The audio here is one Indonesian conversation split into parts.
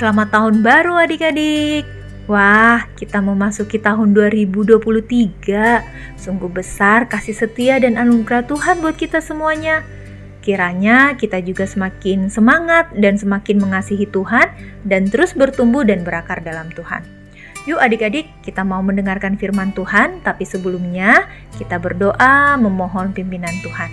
Selamat tahun baru adik-adik. Wah, kita memasuki tahun 2023. Sungguh besar kasih setia dan anugerah Tuhan buat kita semuanya. Kiranya kita juga semakin semangat dan semakin mengasihi Tuhan dan terus bertumbuh dan berakar dalam Tuhan. Yuk adik-adik, kita mau mendengarkan firman Tuhan, tapi sebelumnya kita berdoa memohon pimpinan Tuhan.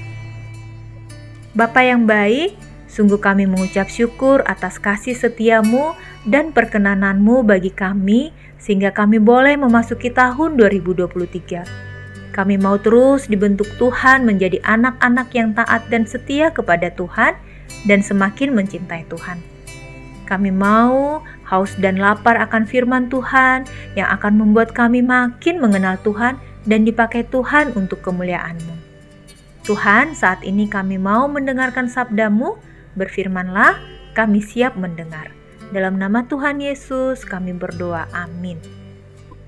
Bapak yang baik, Sungguh kami mengucap syukur atas kasih setiamu dan perkenananmu bagi kami sehingga kami boleh memasuki tahun 2023. Kami mau terus dibentuk Tuhan menjadi anak-anak yang taat dan setia kepada Tuhan dan semakin mencintai Tuhan. Kami mau haus dan lapar akan firman Tuhan yang akan membuat kami makin mengenal Tuhan dan dipakai Tuhan untuk kemuliaan-Mu. Tuhan, saat ini kami mau mendengarkan sabdamu Berfirmanlah, kami siap mendengar. Dalam nama Tuhan Yesus kami berdoa. Amin.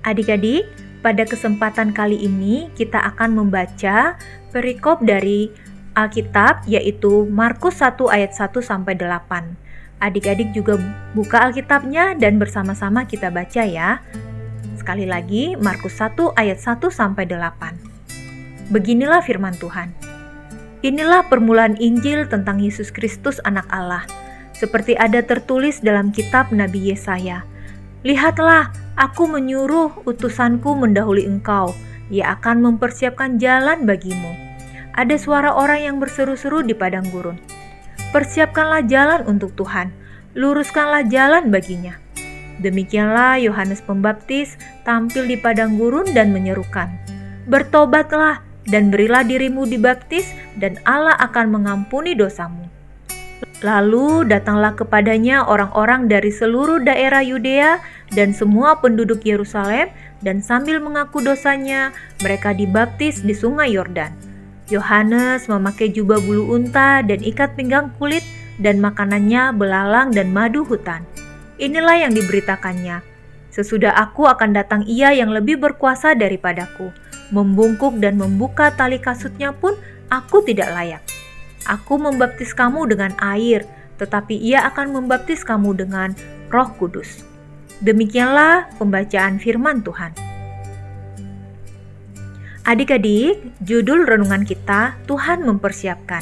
Adik-adik, pada kesempatan kali ini kita akan membaca perikop dari Alkitab yaitu Markus 1 ayat 1 sampai 8. Adik-adik juga buka Alkitabnya dan bersama-sama kita baca ya. Sekali lagi Markus 1 ayat 1 sampai 8. Beginilah firman Tuhan. Inilah permulaan Injil tentang Yesus Kristus anak Allah, seperti ada tertulis dalam kitab Nabi Yesaya. Lihatlah, aku menyuruh utusanku mendahului engkau, ia akan mempersiapkan jalan bagimu. Ada suara orang yang berseru-seru di padang gurun. Persiapkanlah jalan untuk Tuhan, luruskanlah jalan baginya. Demikianlah Yohanes Pembaptis tampil di padang gurun dan menyerukan, Bertobatlah, dan berilah dirimu dibaptis dan Allah akan mengampuni dosamu. Lalu datanglah kepadanya orang-orang dari seluruh daerah Yudea dan semua penduduk Yerusalem dan sambil mengaku dosanya mereka dibaptis di sungai Yordan. Yohanes memakai jubah bulu unta dan ikat pinggang kulit dan makanannya belalang dan madu hutan. Inilah yang diberitakannya. Sesudah aku akan datang ia yang lebih berkuasa daripadaku membungkuk dan membuka tali kasutnya pun aku tidak layak. Aku membaptis kamu dengan air, tetapi ia akan membaptis kamu dengan roh kudus. Demikianlah pembacaan firman Tuhan. Adik-adik, judul renungan kita Tuhan mempersiapkan.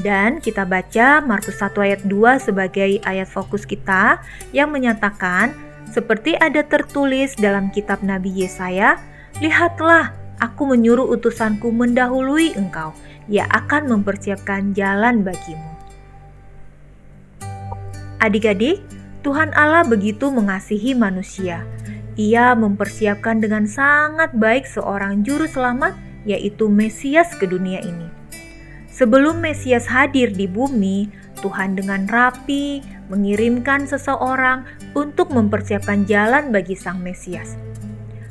Dan kita baca Markus 1 ayat 2 sebagai ayat fokus kita yang menyatakan seperti ada tertulis dalam kitab Nabi Yesaya, lihatlah Aku menyuruh utusanku mendahului engkau, ia akan mempersiapkan jalan bagimu. Adik-adik, Tuhan Allah begitu mengasihi manusia. Ia mempersiapkan dengan sangat baik seorang juru selamat, yaitu Mesias ke dunia ini. Sebelum Mesias hadir di bumi, Tuhan dengan rapi mengirimkan seseorang untuk mempersiapkan jalan bagi Sang Mesias.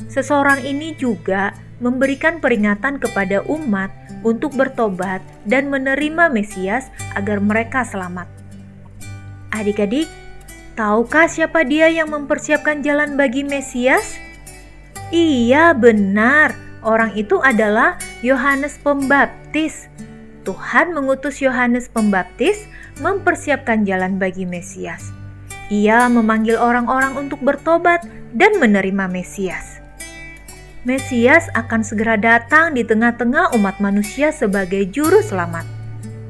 Seseorang ini juga memberikan peringatan kepada umat untuk bertobat dan menerima Mesias agar mereka selamat. Adik-adik, tahukah siapa dia yang mempersiapkan jalan bagi Mesias? Iya, benar. Orang itu adalah Yohanes Pembaptis. Tuhan mengutus Yohanes Pembaptis mempersiapkan jalan bagi Mesias. Ia memanggil orang-orang untuk bertobat dan menerima Mesias. Mesias akan segera datang di tengah-tengah umat manusia sebagai juru selamat.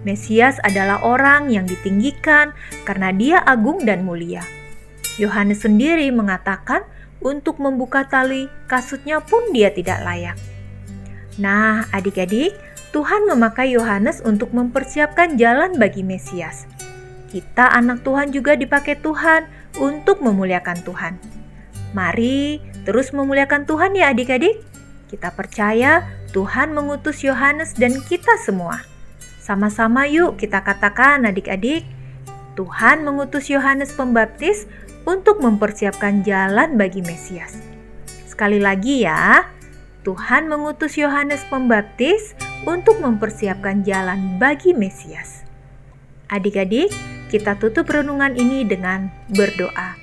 Mesias adalah orang yang ditinggikan karena dia agung dan mulia. Yohanes sendiri mengatakan untuk membuka tali kasutnya pun dia tidak layak. Nah, adik-adik, Tuhan memakai Yohanes untuk mempersiapkan jalan bagi Mesias. Kita anak Tuhan juga dipakai Tuhan untuk memuliakan Tuhan. Mari terus memuliakan Tuhan ya adik-adik. Kita percaya Tuhan mengutus Yohanes dan kita semua. Sama-sama yuk kita katakan adik-adik, Tuhan mengutus Yohanes Pembaptis untuk mempersiapkan jalan bagi Mesias. Sekali lagi ya, Tuhan mengutus Yohanes Pembaptis untuk mempersiapkan jalan bagi Mesias. Adik-adik, kita tutup renungan ini dengan berdoa.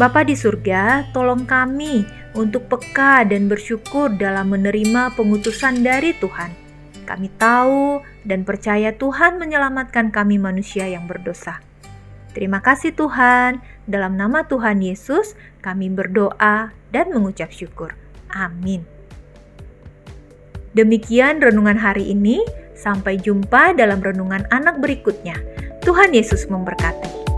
Bapa di surga, tolong kami untuk peka dan bersyukur dalam menerima pengutusan dari Tuhan. Kami tahu dan percaya Tuhan menyelamatkan kami manusia yang berdosa. Terima kasih Tuhan. Dalam nama Tuhan Yesus, kami berdoa dan mengucap syukur. Amin. Demikian renungan hari ini. Sampai jumpa dalam renungan anak berikutnya. Tuhan Yesus memberkati.